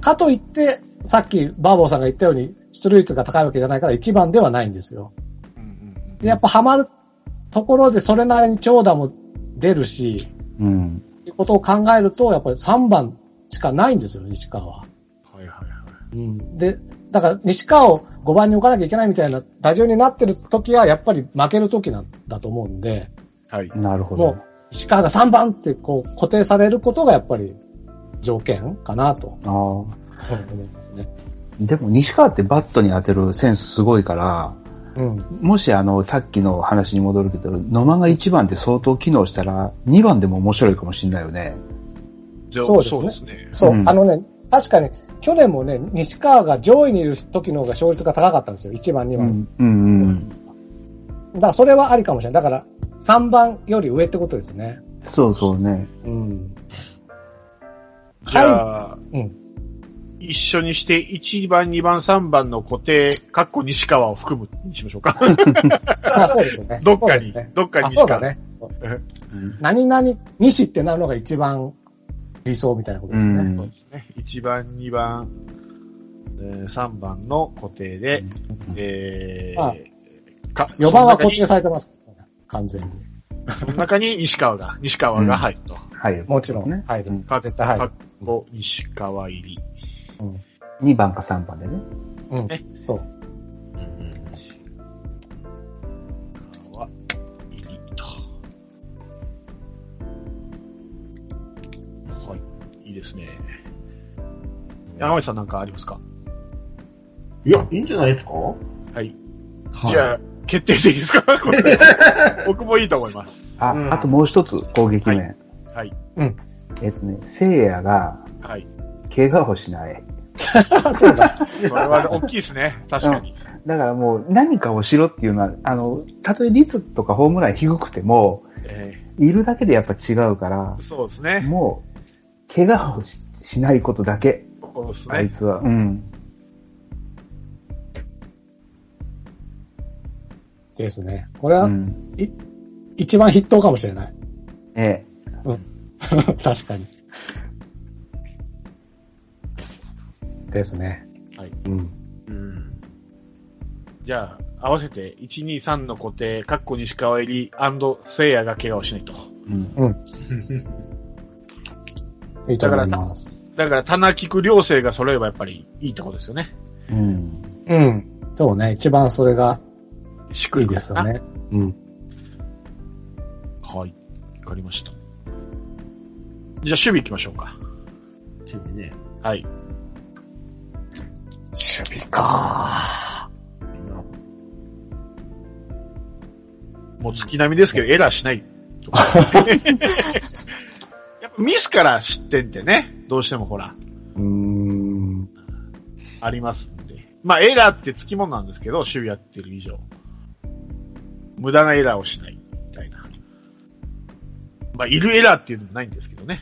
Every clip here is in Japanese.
かといって、さっきバーボーさんが言ったように、出塁率が高いわけじゃないから1番ではないんですよ。うんうんで、やっぱハマるところでそれなりに長打も出るし、うん。いうことを考えると、やっぱり3番しかないんですよ、西川は。はいはいはい。うん。で、だから西川を5番に置かなきゃいけないみたいな打順になってる時は、やっぱり負ける時なんだと思うんで、はい。なるほどもう。石川が3番ってこう固定されることがやっぱり条件かなとああ。思いますね。でも西川ってバットに当てるセンスすごいから、うん。もしあの、さっきの話に戻るけど、野間が1番で相当機能したら、2番でも面白いかもしれないよね。じゃあそうですねそうですね。そう、うんあのね、確かに去年もね、西川が上位にいる時の方が勝率が高かったんですよ。1番、2番。うん。うんうん。だからそれはありかもしれない。だから3番より上ってことですね。そうそうね。うん。じゃあ、うん。一緒にして1番、2番、3番の固定、かっこ西川を含むにしましょうか。あ、そうですね。どっかに、ねどっかにあ、西川。そうだね。何々、西ってなるのが一番理想みたいなことですね。うんそうですね。1番、2番、えー、3番の固定で、えあー、か4番は固定されてます。完全に。中に西川が、西川が入ると。はい。もちろんね。入る。か絶対入るかっこ西川入り。2番か3番でね。うんね。そう。西川入りと。はい。いいですね。山口さんなんかありますか？いや、いいんじゃないですか？はい。はいや、決定的ですか？これ僕もいいと思います。あ、うんあともう一つ攻撃面。はい。えっとね、聖夜がはい。怪我をしない。そうだ。これは大きいですね。確かに。だからもう何かをしろっていうのは、あの、たとえ率とかホームラン低くても、えいるだけでやっぱ違うからー、そうですね。もう、怪我をししないことだけ、そうですね。あいつは。うん。ですね。これはうん。一番筆頭かもしれない。え 確かに。ですね。はい。うん。うん。じゃあ、合わせて、1、2、3の固定、カッコ西川入り、聖夜が怪我をしないと。えうん。いいと思います。だから、棚菊両生が揃えばやっぱりいいってことですよね。うん。うん。そうね。一番それがいいですよね。うん。はい。わかりました。じゃあ、守備行きましょうか。趣味ね。はい。守備か。もう月並みですけど、エラーしない。やっぱミスから失点ってね、どうしてもほら、うーん。ありますんで。まあ、エラーってつきものなんですけど、守備やってる以上。無駄なエラーをしない、みたいな。まあ、いるエラーっていうのもないんですけどね。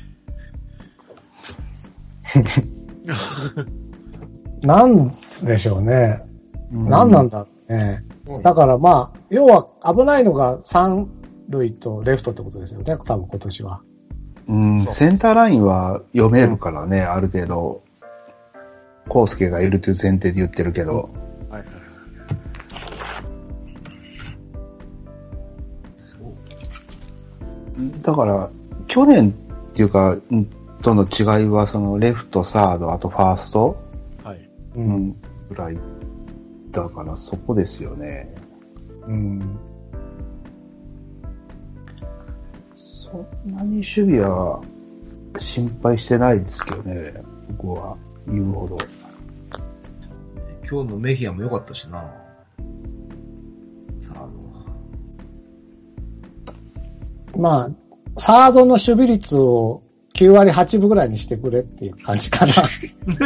なんでしょうね。何なんだろうね。うんだからまあ、要は危ないのが三塁とレフトってことですよね。多分今年は。うん、センターラインは読めるからね、ある程度。コウスケがいるという前提で言ってるけど。はいだから、去年っていうか、うんとの違いは、その、レフト、サード、あとファースト、はい。う。うんん、ぐらい。だから、そこですよね。うん。そんなに守備は心配してないですけどね、僕は言うほど。今日のメヒアも良かったしな。まあ、サードの守備率を9割8分ぐらいにしてくれっていう感じかな。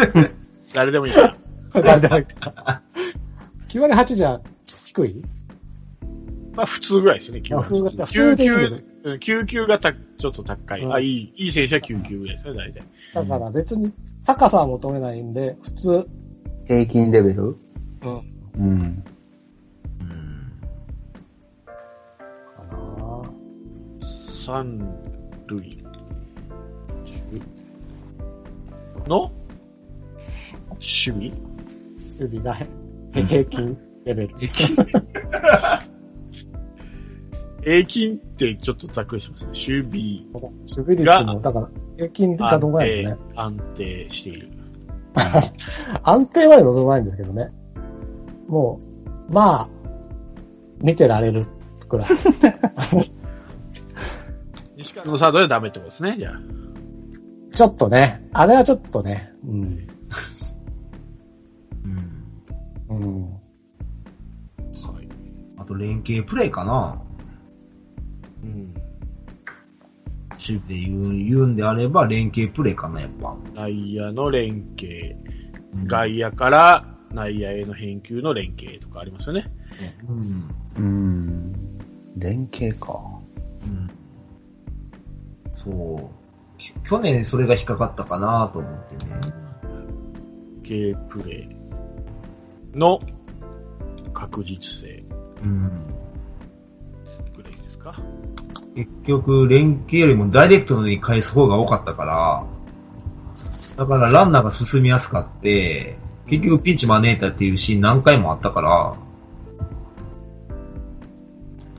誰でもいいから。誰でもいい9割8じゃ低い？まあ、普通ぐらいですね、9あ普通9普通でいいんです級、うん9級がたちょっと高い。うんあ、いい、いい選手は9級ぐらいですね、大体。だから別に高さは求めないんで、普通。平均レベル？うん。うん。三塁の守備守備がへ平均レベル。平均？ってちょっとざっくりしますね。守守備率も、だから、平均備かどんぐらいだよね。安定している。安定まで望まないんですけどね。もう、まあ、見てられるくらい。のサードでダメってことですね、じゃあ。ちょっとね、あれはちょっとね、うん。うん。うん。はい。あと連携プレイかなうん。守備で言う言うんであれば連携プレイかな、やっぱ。内野の連携、うん外野から内野への返球の連携とかありますよね。うん。うん。連携か。うん。そう。き去年それが引っかかったかなと思ってね。連携プレーの確実性うん。プレイですか。結局、連携よりもダイレクトに返す方が多かったから、だからランナーが進みやすかって、結局ピンチ招いたっていうシーン何回もあったから、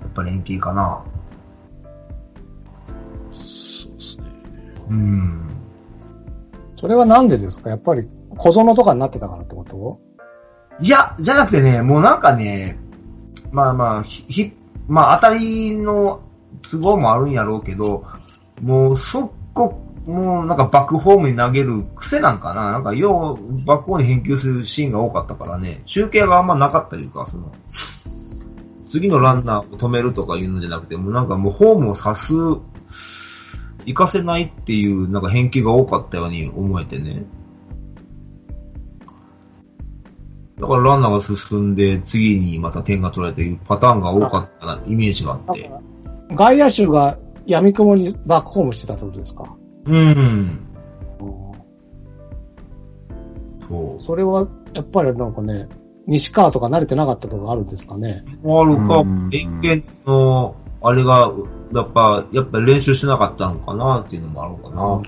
やっぱ連携かな。うん。それはなんでですか？やっぱり小園とかになってたからってこと？いや、じゃなくてね、もうなんかね、まあまあ、ひ、まあ当たりの都合もあるんやろうけど、もうそこ、もうなんかバックホームに投げる癖なんかな？なんかようバックホームに返球するシーンが多かったからね、集計があんまなかったというか、その、次のランナーを止めるとかいうのじゃなくて、もうなんかもうホームを刺す、行かせないっていうなんか返球が多かったように思えてね。だからランナーが進んで、次にまた点が取られていうパターンが多かったな、イメージがあって。外野手が闇雲にバックホームしてたってことですか？うん。そそれは、やっぱりなんかね、西川とか慣れてなかったとかあるんですかね？う。あるかうん、連携の、あれが、やっぱ、やっぱ練習しなかったのかなっていうのもあるかな。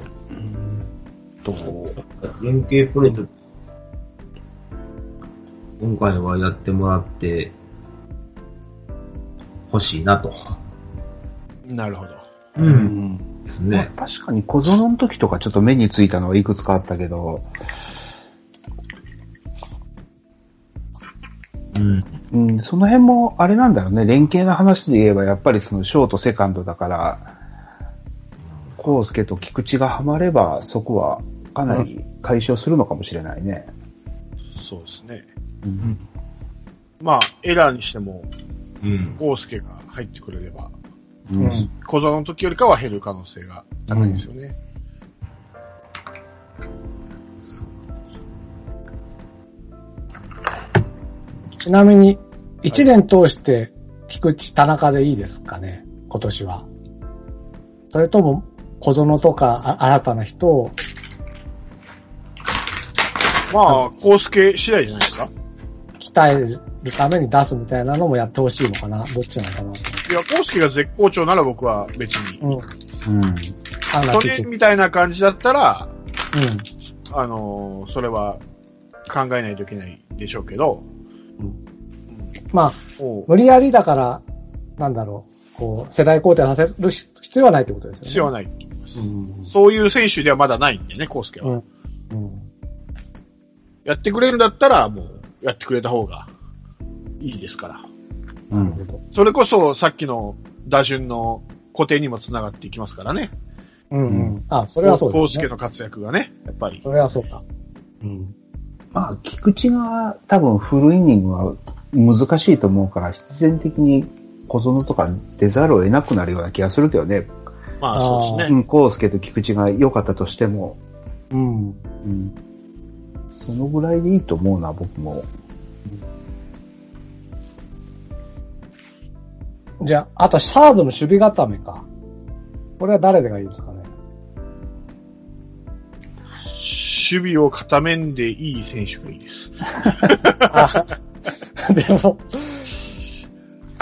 と、連携プレート、今回はやってもらって、欲しいなと。なるほど。う。うんん。ですまあね。確かに小園の時とかちょっと目についたのはいくつかあったけど、うん。うん、その辺もあれなんだよね。連携の話で言えばやっぱりそのショート、セカンドだから、コウスケと菊池がハマればそこはかなり解消するのかもしれないね。そうですね。うん。まあ、エラーにしても、うん。コウスケが入ってくれれば、ううんん。小園の時よりかは減る可能性が高いですよね。ちなみに、一年通して菊池、田中でいいですかね？今年は。それとも、小園とかあ新たな人を？まあ、コウスケ次第じゃないですか？鍛えるために出すみたいなのもやってほしいのかな？どっちなのかな？といや、コウスケが絶好調なら僕は別に。うん。うん。去あなき年みたいな感じだったら、うん。あのーそれは考えないといけないでしょうけど、まあ、無理やりだから、なんだろう、こう、世代交代させる必要はないってことですよね。必要はない。そういう選手ではまだないんでね、コウスケは。うん。うん。やってくれるんだったら、もう、やってくれた方がいいですから。うん。なるほど。それこそ、さっきの打順の固定にも繋がっていきますからね。うんうん。あ、それはそうですね。スケの活躍がね、やっぱり。それはそうだ。うん。まあ、菊池が多分フルイニングは難しいと思うから、必然的に小園とか出ざるを得なくなるような気がするけどね。まあ、そうですね。うん、コウスケと菊池が良かったとしても、うん。うん。そのぐらいでいいと思うな、僕も。じゃあ、あとサードの守備固めか。これは誰でがいいですかね？守備を固めんでいい選手がいいです。あ、でも、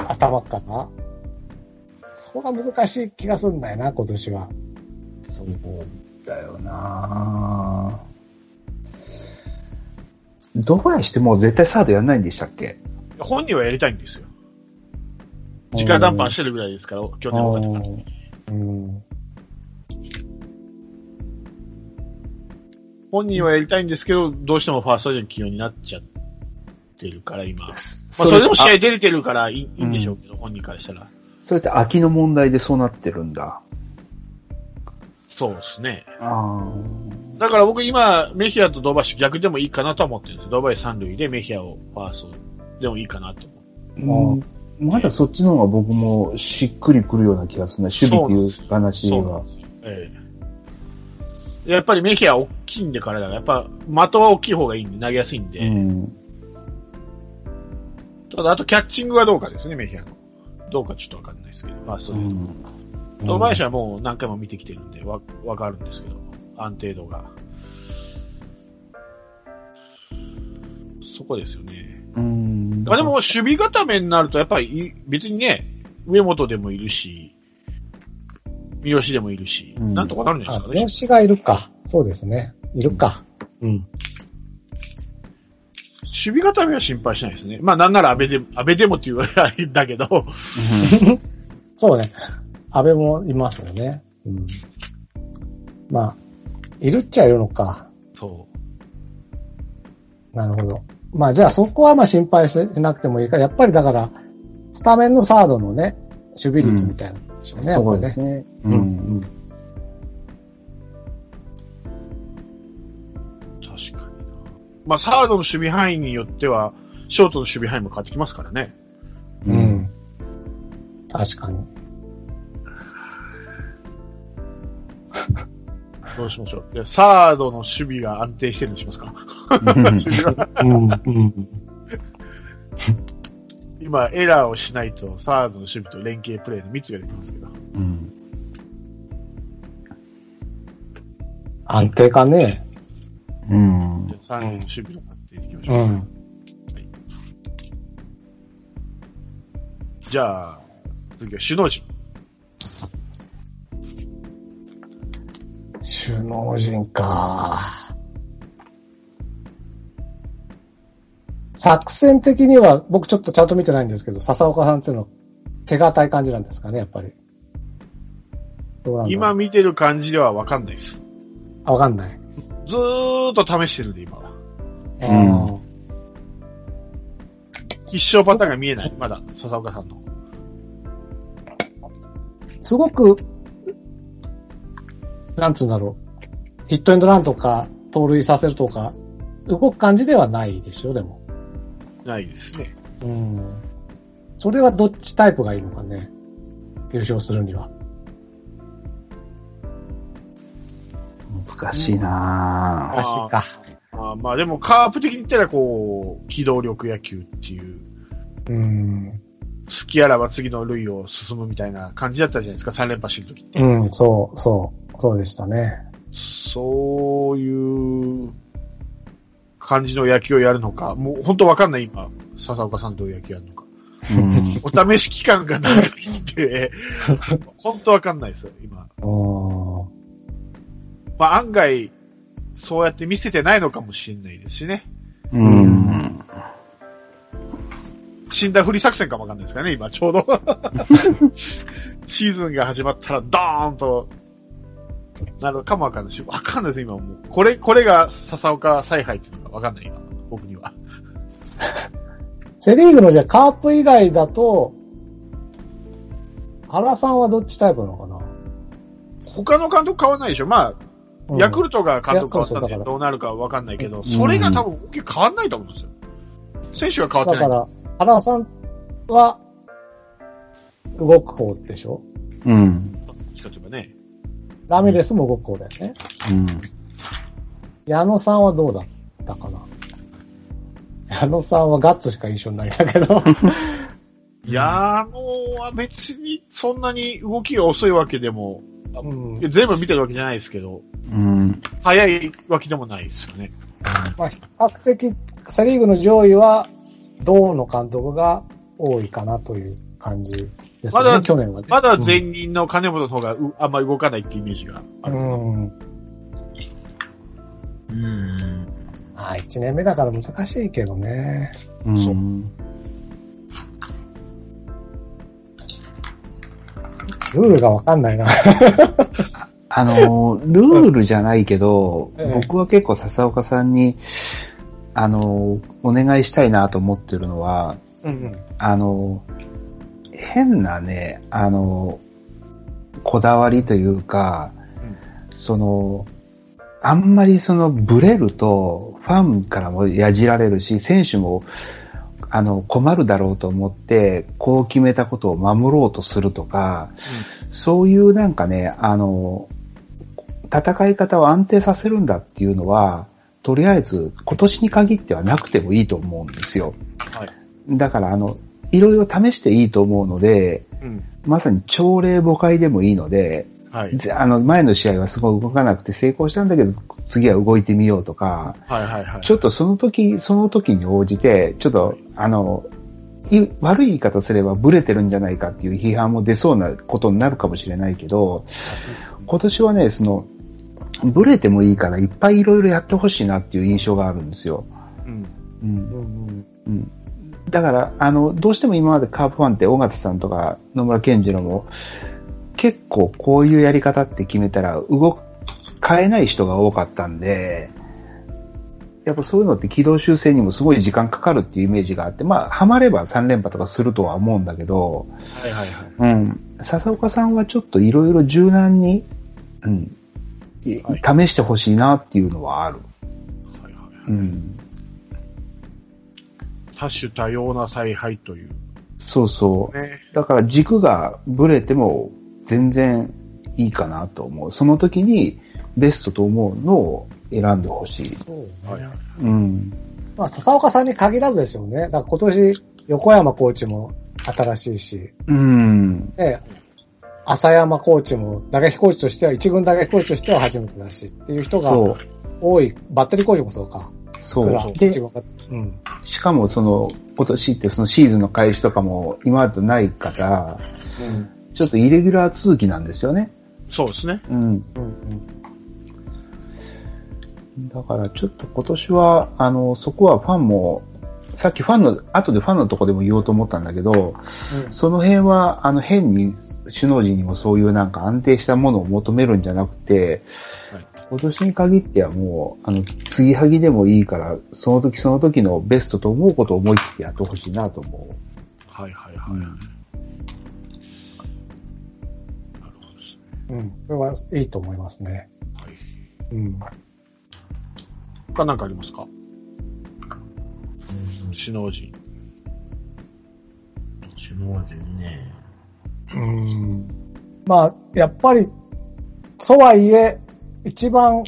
頭かな？そこが難しい気がするんだよな、今年は。そうだよなどこやしてもう絶対サードやんないんでしたっけ？本人はやりたいんですよ。時間短パンしてるぐらいですから、去年終わってから。うん。本人はやりたいんですけど、どうしてもファーストでの起用になっちゃってるから、今。まあ、それでも試合出れてるからいいいいんでしょうけど、本人からしたら。それって秋の問題でそうなってるんだ。そうですね。あだから僕今、メヒアとドバシ逆でもいいかなとは思ってるんですよ。ドバイ三塁でメヒアをファーストでもいいかなと思う。あ。うん、まだそっちの方が僕もしっくりくるような気がするな。守備っていう話は。ええやっぱりメヒア大きいんで体が、やっぱ的は大きい方がいいんで、投げやすいんで。うん。ただ、あとキャッチングはどうかですね、メヒアの。どうかちょっとわかんないですけど、ファーストで。うん。堂林はもう何回も見てきてるんで、わ、わかるんですけど、安定度が。そこですよね。うん。あでも、守備固めになると、やっぱりい、別にね、上本でもいるし、三好でもいるし、うんなんとかなるんじゃないあ、ですかね。三好がいるか。そうですね。いるか。うん。守備固めは心配しないですね。まあなんなら安倍で、安倍でもって言われんだけど、そうね。安倍もいますよね。うん。まあ、いるっちゃいるのか。そなるほど。まあじゃあそこはまあ心配しなくてもいいから、やっぱりだから、スタメンのサードのね、守備率みたいなのでしょうね。そうりですね。ううんん。う。確かにな。まあサードの守備範囲によっては、ショートの守備範囲も変わってきますからね。う。うんん。確かに。どうしましょう。いやサードの守備が安定してるにしますか守備はうん。うん。今、エラーをしないと、サードの守備と連携プレーの3つが出てますけど。うん。安定かね。うん。で3人の守備の安定でいきましょう。うん。じゃあ、次は首脳陣。首脳陣か。作戦的には、僕ちょっとちゃんと見てないんですけど、笹岡さんっていうのは手堅い感じなんですかね、やっぱり。今見てる感じではわかんないです。あ、わかんない。ずーっと試してるんで、今は。うん必勝パターンが見えない。まだ、笹岡さんの。すごく、なんつうんだろう。ヒットエンドランとか、盗塁させるとか、動く感じではないでしょ、でも。ないですね。うん。それはどっちタイプがいいのかね？優勝するには。難しいなぁ。らしいか。あーまあでも、カープ的に言ったら、こう、機動力野球っていう、うん。好きあらば次の塁を進むみたいな感じだったじゃないですか、3連覇してる時って。うん、そう、そう、そうでしたね。そういう感じの野球をやるのか、もう本当わかんない今、笹岡さんどういう野球やるのか。うん。お試し期間が長いんで、本当わかんないですよ、今。うん。まあ案外、そうやって見せてないのかもしれないですしね。うん。死んだふり作戦かもわかんないですからね、今ちょうど。シーズンが始まったらドーンと、なるかもわかんないし、わかんないです、今もう。これ、これが笹岡采配っていうのがわかんない、今。僕には。セリーグのじゃあカープ以外だと、原さんはどっちタイプなのかな？他の監督変わらないでしょ。まあ、うんヤクルトが監督変わったんでいやそうそうだからどうなるかわかんないけど、んそれが多分大きく変わんないと思うんですよ。選手が変わってない。だから、原さんは、動く方でしょ？うん。ラミレスも動く方だよね。うん。矢野さんはどうだったかな？矢野さんはガッツしか印象ないんだけど。いやあのは別にそんなに動きが遅いわけでも、うん全部見てるわけじゃないですけど、うん。早いわけでもないですよね。まあ、比較的、セリーグの上位は、銅の監督が多いかなという感じね、まだ去年はね。まだ前任の金本の方がうあんまり動かないっていうイメージがある。うん。うん。ああ、1年目だから難しいけどね。うん。ルールがわかんないな。あの、ルールじゃないけど、ええ僕は結構笹岡さんに、あの、お願いしたいなと思ってるのは、うんあの、変なね、あの、こだわりというか、その、あんまりその、ブレると、ファンからもやじられるし、選手も、あの、困るだろうと思って、こう決めたことを守ろうとするとか、そういうなんかね、あの、戦い方を安定させるんだっていうのは、とりあえず今年に限ってはなくてもいいと思うんですよ。はい。だからあの、いろいろ試していいと思うので、うん。まさに朝礼誤解でもいいので、はい。ぜあの、前の試合はすごい動かなくて成功したんだけど、次は動いてみようとか、はいはいはい。ちょっとその時、その時に応じて、ちょっと、あの、い悪い言い方すればブレてるんじゃないかっていう批判も出そうなことになるかもしれないけど、今年はね、その、ブレてもいいからいっぱいいろいろやってほしいなっていう印象があるんですよ。うん。うんうんうんうんだから、あの、どうしても今までカープファンって尾形さんとか野村健次郎も結構こういうやり方って決めたら動く、変えない人が多かったんで、やっぱそういうのって軌道修正にもすごい時間かかるっていうイメージがあって、まあ、ハマれば3連覇とかするとは思うんだけど、はいはいはい。うん。笹岡さんはちょっといろいろ柔軟に、うん、い試してほしいなっていうのはある。はいはいうん。多種多様な采配という。そうそう。ね。だから軸がブレても全然いいかなと思う。その時にベストと思うのを選んでほしい。そうねはいはい。うん。まあ、笹岡さんに限らずですよね。だから今年、横山コーチも新しいし、うん。ね、浅山コーチも打撃コーチとしては、一軍打撃コーチとしては初めてだしっていう人が。多い。バッテリーコーチもそうか。そう。でうん。しかもその、今年ってそのシーズンの開始とかも今までとないから、ちょっとイレギュラー続きなんですよね。そうですね。うん。うん。だからちょっと今年は、あの、そこはファンも、さっきファンの、後でファンのとこでも言おうと思ったんだけど、その辺は、あの、変に、首脳陣にもそういうなんか安定したものを求めるんじゃなくて、はい今年に限ってはもう、あの、継ぎはぎでもいいから、その時その時のベストと思うことを思い切ってやってほしいなと思う。はいはいはい。うんなるほどですね。うん。それはいいと思いますね。はい。うん。他なんかありますか？首脳陣。首脳陣ね。うん。まあ、やっぱり、とはいえ、一番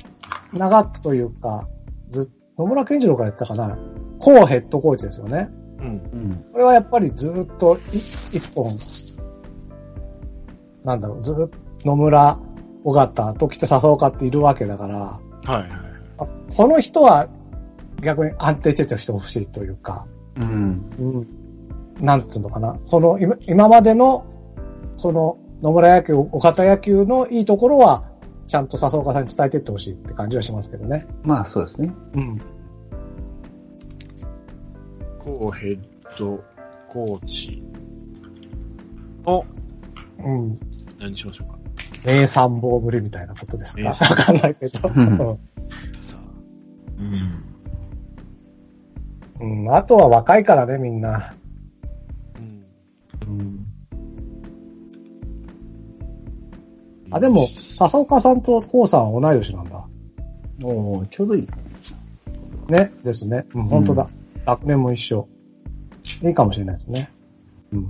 長くというか、ず、野村健次郎から言ったかな、コーヘッドコーチですよね。うん。うん。これはやっぱりずっとい一本、なんだろう、ずっと野村、尾形、時手笹岡っているわけだから、はいはい。あこの人は逆に安定してしてほしいというか、うん。うん、なんつうのかな。その今今までの、その野村野球、岡田野球のいいところは、ちゃんと笹岡さんに伝えていってほしいって感じはしますけどね。まあそうですね。うん。コーヘッドコーチの、うん。何にしましょうか？名参謀ぶりみたいなことですか？名わかんないけど。うんさうん。うん。あとは若いからね、みんな。あ、でも、笹岡さんとコウさんは同い年なんだ。おーちょうどいい。ね。ですね。うん、本当だ。学年も一緒。いいかもしれないですね。うん。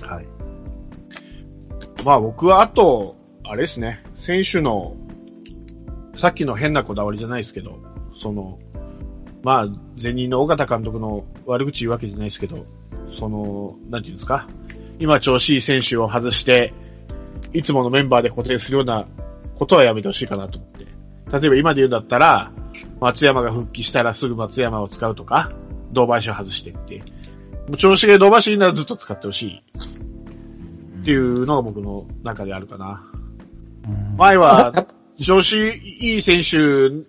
はい。まあ僕はあと、あれですね、選手の、さっきの変なこだわりじゃないですけど、その、まあ、前任の尾形監督の悪口言うわけじゃないですけど、その、なんていうんですか、今調子いい選手を外して、いつものメンバーで固定するようなことはやめてほしいかなと思って。例えば今で言うんだったら、松山が復帰したらすぐ松山を使うとか、堂林を外してって。もう調子が堂林ならずっと使ってほしいっていうのが僕の中であるかな。前は、調子いい選手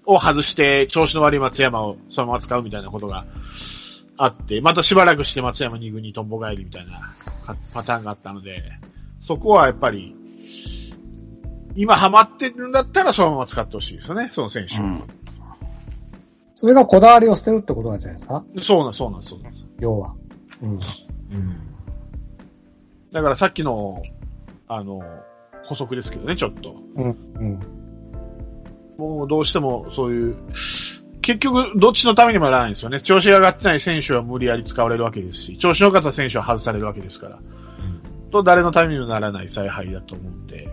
を外して、調子の悪い松山をそのまま使うみたいなことがあって、またしばらくして松山2軍にトンボ帰りみたいなかパターンがあったので、そこはやっぱり、今ハマってるんだったらそのまま使ってほしいですよね、その選手。うん。それがこだわりを捨てるってことなんじゃないですか？そうなん、そうなん、そうなん。要は。うん。うん。だからさっきの、あの、補足ですけどね、ちょっと。うん。うん。もうどうしてもそういう、結局どっちのためにもならないんですよね。調子が上がってない選手は無理やり使われるわけですし、調子の良かった選手は外されるわけですから。と誰のためにもならない采配だと思うんで、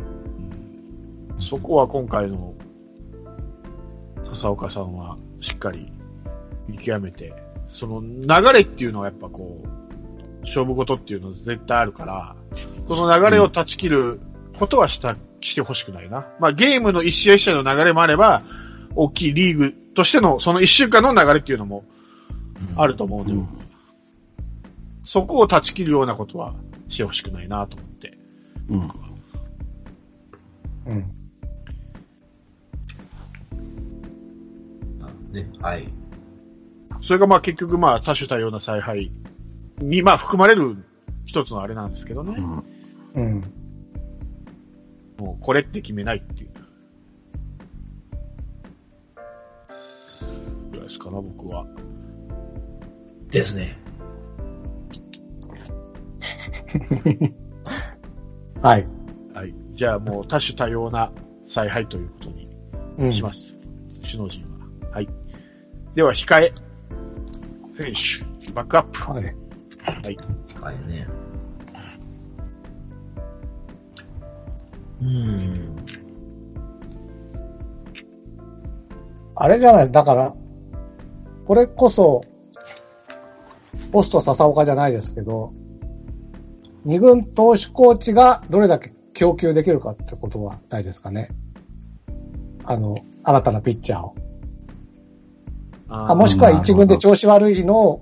うんそこは今回の笹岡さんはしっかり見極めて、その流れっていうのはやっぱこう、勝負事っていうのは絶対あるから、その流れを断ち切ることはした、してほしくないな。まあゲームの一試合一試合の流れもあれば、大きいリーグとしてのその一週間の流れっていうのもあると思うんで、うん僕はそこを断ち切るようなことはしてほしくないなと思って。うん。うん。ね、はい。それがまあ結局まあ多種多様な采配にまあ含まれる一つのあれなんですけどね。うん。もうこれって決めないっていう。ぐらいですかな、僕は。ですね。はい。はい。じゃあもう多種多様な采配ということにうん。します。首脳陣は。はい。では、控え。選手。バックアップ。はい。はい。はいね。うん。あれじゃない、だから、これこそ、ポスト笹岡じゃないですけど、二軍投手コーチがどれだけ供給できるかってことはないですかね。あの、新たなピッチャーを。あもしくは一軍で調子悪いの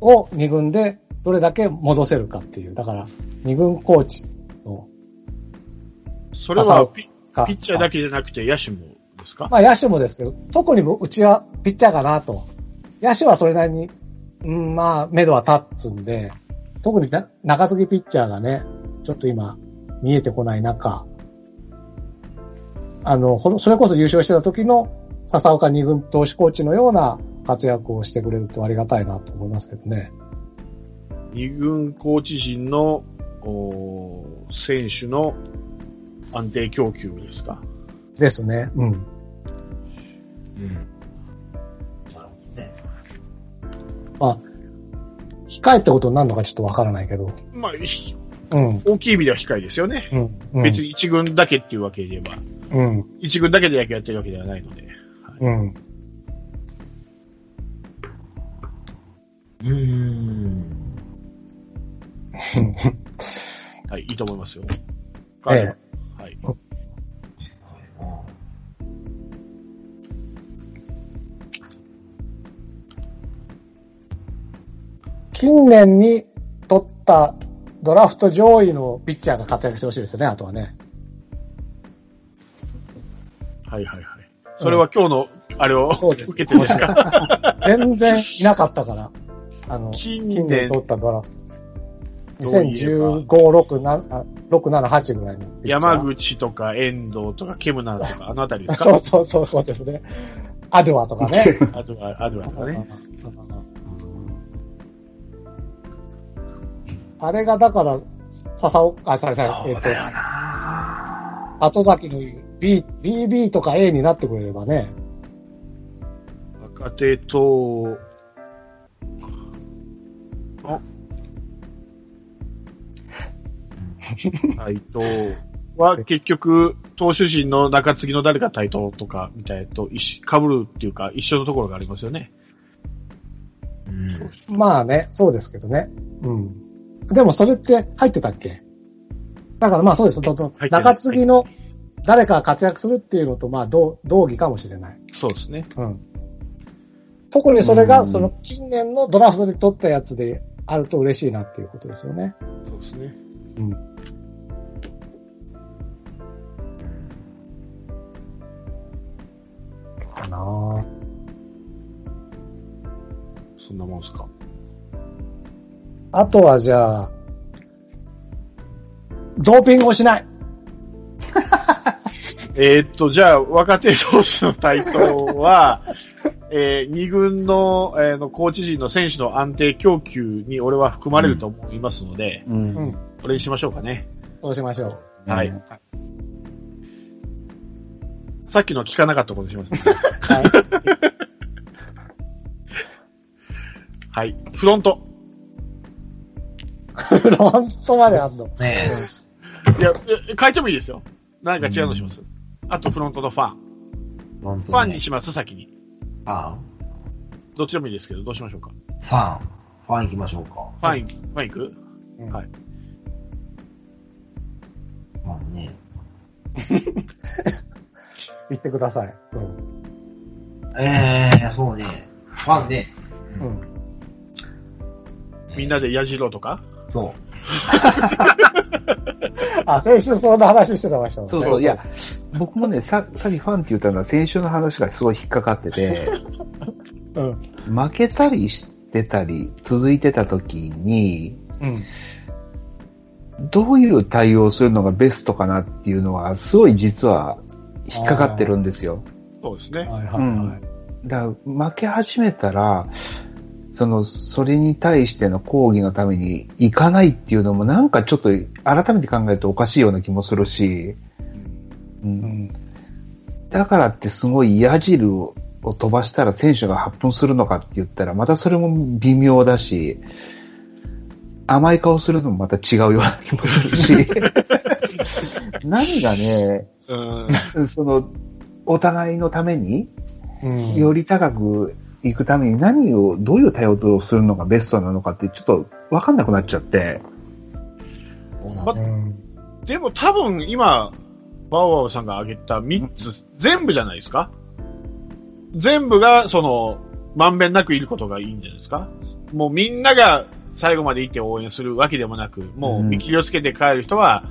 を二軍でどれだけ戻せるかっていう。だから、二軍コーチのそれはピッチャーだけじゃなくて野手もですか？まあ野手もですけど、特にうちはピッチャーかなと。野手はそれなりに、うん、まあ、目処は立つんで、特にな中継ぎピッチャーがね、ちょっと今、見えてこない中、あの、それこそ優勝してた時の笹岡二軍投手コーチのような活躍をしてくれるとありがたいなと思いますけどね。二軍コーチ陣の、選手の安定供給ですか？ですね。うん。うん。なるほどね。まあ、控えってことになるのかちょっとわからないけど。まあ、ひうん。大きい意味では控えですよね。うん。うん、別に一軍だけっていうわけで言えば、うん。一軍だけで野球やってるわけではないので。はいうん。うん。はい、いいと思いますよ。ええはい。近年に取ったドラフト上位のピッチャーが活躍してほしいですね、あとはね。はいはいはい。それは今日の、あれをそうです受けてですか？全然いなかったから。あの、近年取ったドラフト。どういえば2015、6、7、6、7、8ぐらいのピッチャー。山口とか遠藤とかケムナーとか、あのあたりですか？そうそうそうそうですね。アドゥアとかね。あとは、あとはとかね。あれがだから、笹岡、あ、されされ、えっと、後崎の B、BB とか A になってくれればね。若手と、斎藤は結局、投手陣の中継ぎの誰か対等とかみたいと一緒、被るっていうか一緒のところがありますよね。うん。まあね、そうですけどね。うん。でもそれって入ってたっけだからまあそうです。中継ぎの誰かが活躍するっていうのとまあ同同義かもしれない。そうですね。うん。特にそれがその近年のドラフトで取ったやつであると嬉しいなっていうことですよね。そうですね。うん。かなぁ。そんなもんすか？あとはじゃあ、ドーピングをしない。えっと、じゃあ、若手同士の対等は、えー、軍の,、えー、のコーチ陣の選手の安定供給に俺は含まれると思いますので、うん、うんこれにしましょうかね。そうしましょう。はい。さっきの聞かなかったことにします、ね。はい。はい。フロント。フロントまであんの？ねいや、え変えてもいいですよ。何か違うのします。あとフロントとファン。フファンにします、先に。ファンどっちでもいいですけど、どうしましょうか。ファン。ファン行きましょうか。ファン、ファン行く？うんはい。ファンね。言ってください。うん。えー、そうね。ファンね。うん。みんなで矢印とか？そう。あ、先週そんな話してましたもんねそうそう、いや、僕もね、さ、さっきファンって言ったのは先週の話がすごい引っかかってて、うん。負けたりしてたり、続いてた時に、うん。どういう対応をするのがベストかなっていうのは、すごい実は引っかかってるんですよ。そうですね。はいはいはい。うんだから、負け始めたら、その、それに対しての抗議のために行かないっていうのもなんかちょっと改めて考えるとおかしいような気もするし、う、うんん。だからってすごい矢印を飛ばしたら選手が発奮するのかって言ったらまたそれも微妙だし、甘い顔するのもまた違うような気もするし、何がね、うん。その、お互いのためにうん。より高く行くために何を、どういう対応をするのがベストなのかってちょっとわかんなくなっちゃって。まうん。でも多分今、バオバオさんが挙げた3つ、全部じゃないですか？全部が、その、まんべんなくいることがいいんじゃないですか？もうみんなが最後まで行って応援するわけでもなく、もう見切りをつけて帰る人は、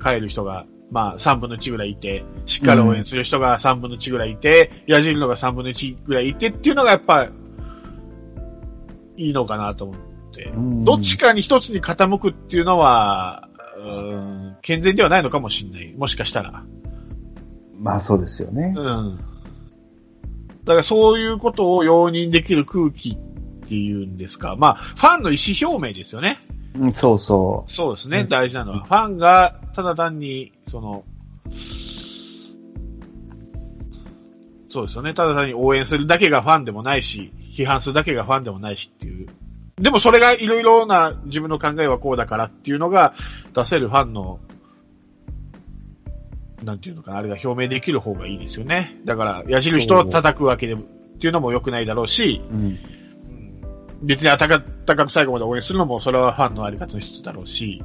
帰る人が、まあ3分の1ぐらいいて、しっかり応援する人が3分の1ぐらいいて、矢印のが3分の1ぐらいいてっていうのがやっぱ、いいのかなと思って。どっちかに一つに傾くっていうのは、うーん、健全ではないのかもしれない。もしかしたら。まあそうですよねう。ん。だからそういうことを容認できる空気っていうんですか。まあ、ファンの意思表明ですよね。うんそうそそうですね、うん大事なのは。ファンが、ただ単に、その、そうですよね。ただ単に応援するだけがファンでもないし、批判するだけがファンでもないしっていう。でもそれがいろいろな自分の考えはこうだからっていうのが出せるファンの、なんていうのかな、あれが表明できる方がいいですよね。だから、矢印と叩くわけでも、っていうのも良くないだろうし、う。うん。うん別に高高く最後まで応援するのも、それはファンのあり方の一つだろうし、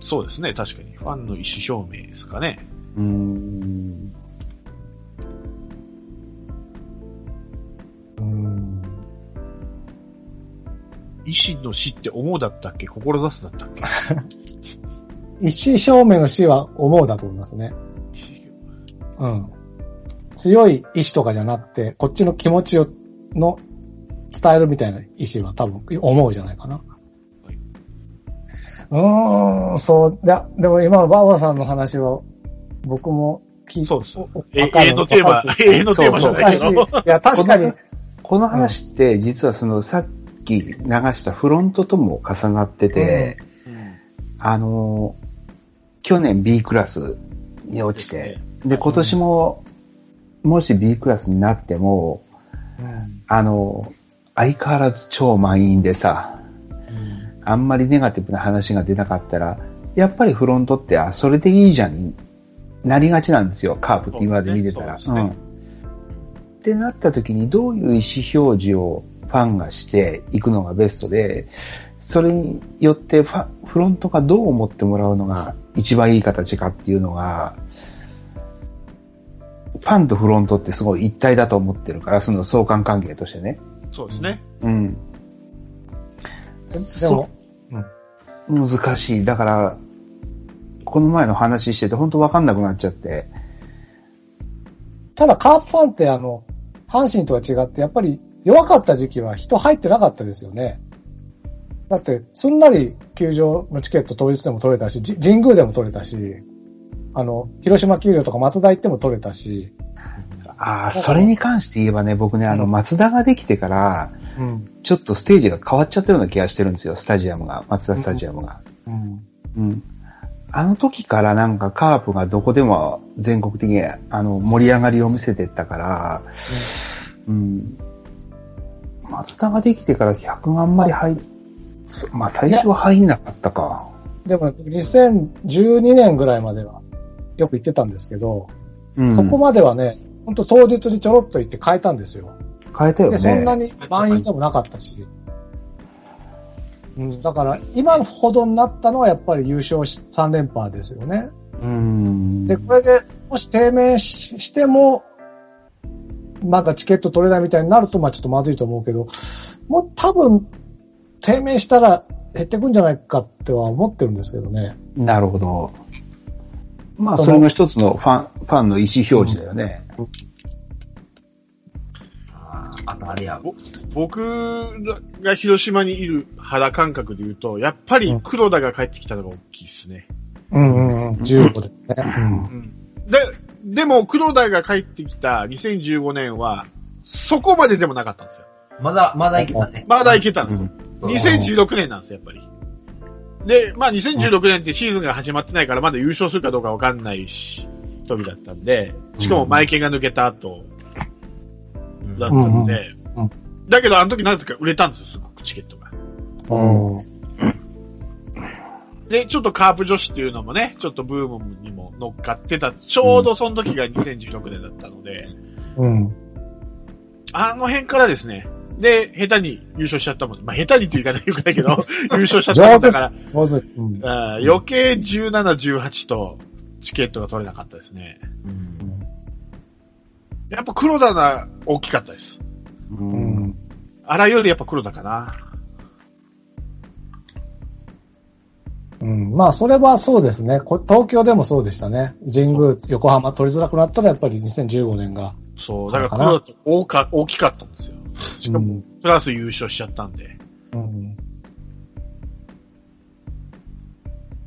そうですね、確かに。ファンの意思表明ですかね。うーん。うん。意思の死って思うだったっけ？志すだったっけ？意思証明の死は思うだと思いますね。うん。強い意志とかじゃなくて、こっちの気持ちを、の、伝えるみたいな意志は多分思うじゃないかな。うーん、そう、だ、でも今のバーバさんの話は、僕も聞いそうです。おおえわかる永遠のテーマ永遠のテーマじゃないけど。そうそう。いや、確かに、この話って実はそのさっき流したフロントとも重なってて、あの、去年 B クラスに落ちて、で、今年も、もし B クラスになっても、あの、相変わらず超満員でさ、あんまりネガティブな話が出なかったら、やっぱりフロントって、あ、それでいいじゃんになりがちなんですよ、カープって今まで見てたら。そうですねってなった時にどういう意思表示をファンがしていくのがベストで、それによってファフロントがどう思ってもらうのが一番いい形かっていうのが、ファンとフロントってすごい一体だと思ってるから、その相関関係としてね。そうですね。うん。でも、難しい。だから、この前の話してて本当わかんなくなっちゃって、ただカープファンってあの、阪神とは違って、やっぱり弱かった時期は人入ってなかったですよね。だって、すんなり球場のチケット当日でも取れたし、じ神宮でも取れたし、あの、広島球場とか松田行っても取れたし、ああ、それに関して言えばね、僕ね、あの、松田ができてから、うん。ちょっとステージが変わっちゃったような気がしてるんですよ、スタジアムが、松田スタジアムが。うん。うん。あの時からなんかカープがどこでも全国的にあの盛り上がりを見せてったから、うん。松田ができてから100があんまり入っ、まあ最初は入んなかったか。でも、2012年ぐらいまではよく行ってたんですけど、うん。そこまではね、本当当日にちょろっと行って変えたんですよ。で、変えたよね。そんなに満員でもなかったし。うん、だから、今ほどになったのはやっぱり優勝し3連覇ですよね。うん。で、これでもし低迷ししても、まだチケット取れないみたいになると、まあちょっとまずいと思うけど、もう多分、低迷したら減ってくんじゃないかっては思ってるんですけどね。なるほど。まあ、それも一つのファン、ファンの意思表示だよね。ああとあれや。ぼ僕が広島にいる肌感覚で言うと、やっぱり黒田が帰ってきたのが大きいですね。うんうんうん。15ですね。で、でも黒田が帰ってきた2015年は、そこまででもなかったんですよ。まだ、まだいけたね。まだいけたんですよ。うん2016年なんですよ、やっぱり。で、まあ2016年ってシーズンが始まってないからまだ優勝するかどうかわかんないし、時だったんで、しかも前剣が抜けた後だったのでうんうん、だけどあの時なぜか売れたんですよ、すごくチケットが。うん。で、ちょっとカープ女子っていうのもね、ちょっとブームにも乗っかってた、ちょうどその時が2016年だったので、うん。あの辺からですね、で、下手に優勝しちゃったもん。まあ、下手にって言い方よくないけど、優勝しちゃったもんだから。うん。余計17、18とチケットが取れなかったですね。やっぱ黒田が大きかったです。う。うんん。荒井よりやっぱ黒田かな。うん。まあ、それはそうですね。こ東京でもそうでしたね。神宮、横浜取りづらくなったらやっぱり2015年が。そう、だから黒田と大か大きかったんですよ。しかもうん、プラス優勝しちゃったんで。うん。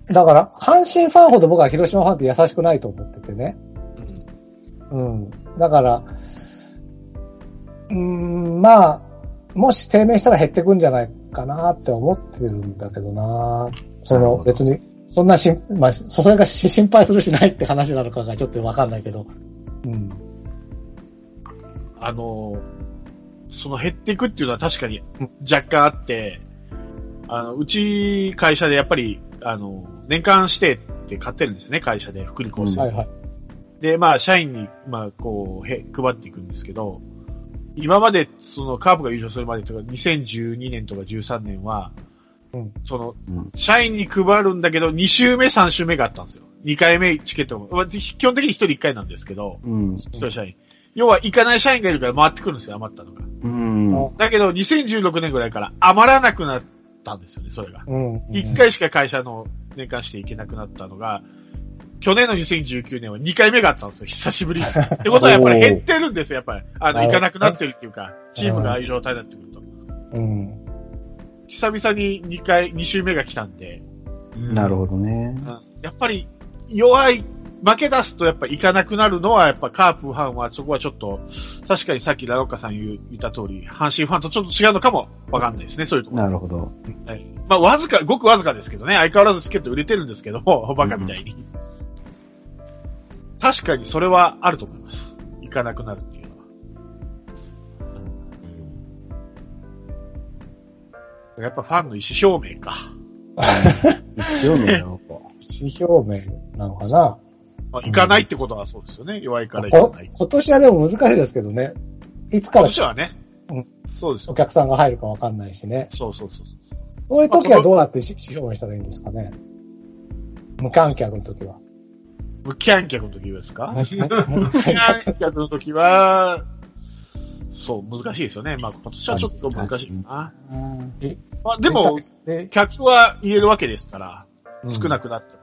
だから、阪神ファンほど僕は広島ファンって優しくないと思っててね。うんうん。だから、うーん、まあ、もし低迷したら減ってくんじゃないかなって思ってるんだけどなその別に、そんなしん、まあ、それがし心配するしないって話なのかがちょっとわかんないけど。うん。あのー、その減っていくっていうのは確かに若干あって、あの、うち会社でやっぱり、あの、年間指定って買ってるんですね、会社で、福利厚生。はいはい。で、まあ、社員に、まあ、こう、へ、配っていくんですけど、今まで、その、カープが優勝するまでとか、2012年とか13年は、うんその、うん社員に配るんだけど、2週目、3週目があったんですよ。2回目チケットも。まあ基本的に1人1回なんですけど、うん。1人社員。要は、行かない社員がいるから回ってくるんですよ、余ったのが。うん。だけど、2016年ぐらいから余らなくなったんですよね、それが。うん。1回しか会社の年間していけなくなったのが、去年の2019年は2回目があったんですよ、久しぶりに。ってことはやっぱり減ってるんですよ、やっぱり。あの、行かなくなってるっていうか、チームがああいう状態になってくると。うん。久々に2回、2週目が来たんで、なるほどね。うんやっぱり弱い、負け出すとやっぱ行かなくなるのは、やっぱカープファンはそこはちょっと、確かにさっきラロッカさん言った通り、阪神ファンとちょっと違うのかもわかんないですね、そういうところ。なるほど。はい。まあ、わずか、ごくわずかですけどね、相変わらずチケット売れてるんですけども、バカみたいに。確かにそれはあると思います。行かなくなるっていうのは。やっぱファンの意思表明か。一応ね、なんか意思表明なのかなまあ、行かないってことはそうですよね。弱いから行こかない。今年はでも難しいですけどね。いつか今ら年はねうん。そうですよ。お客さんが入るかわかんないしね。そうそうそうそう。そういう時はどうやって意思表明したらいいんですかね。無観客の時は。無観客の時ですか無無観客の時は、そう、難しいですよね。まあ今年はちょっと難しいかな。まあでも、で、客は入れるわけですから、うん少なくなっても。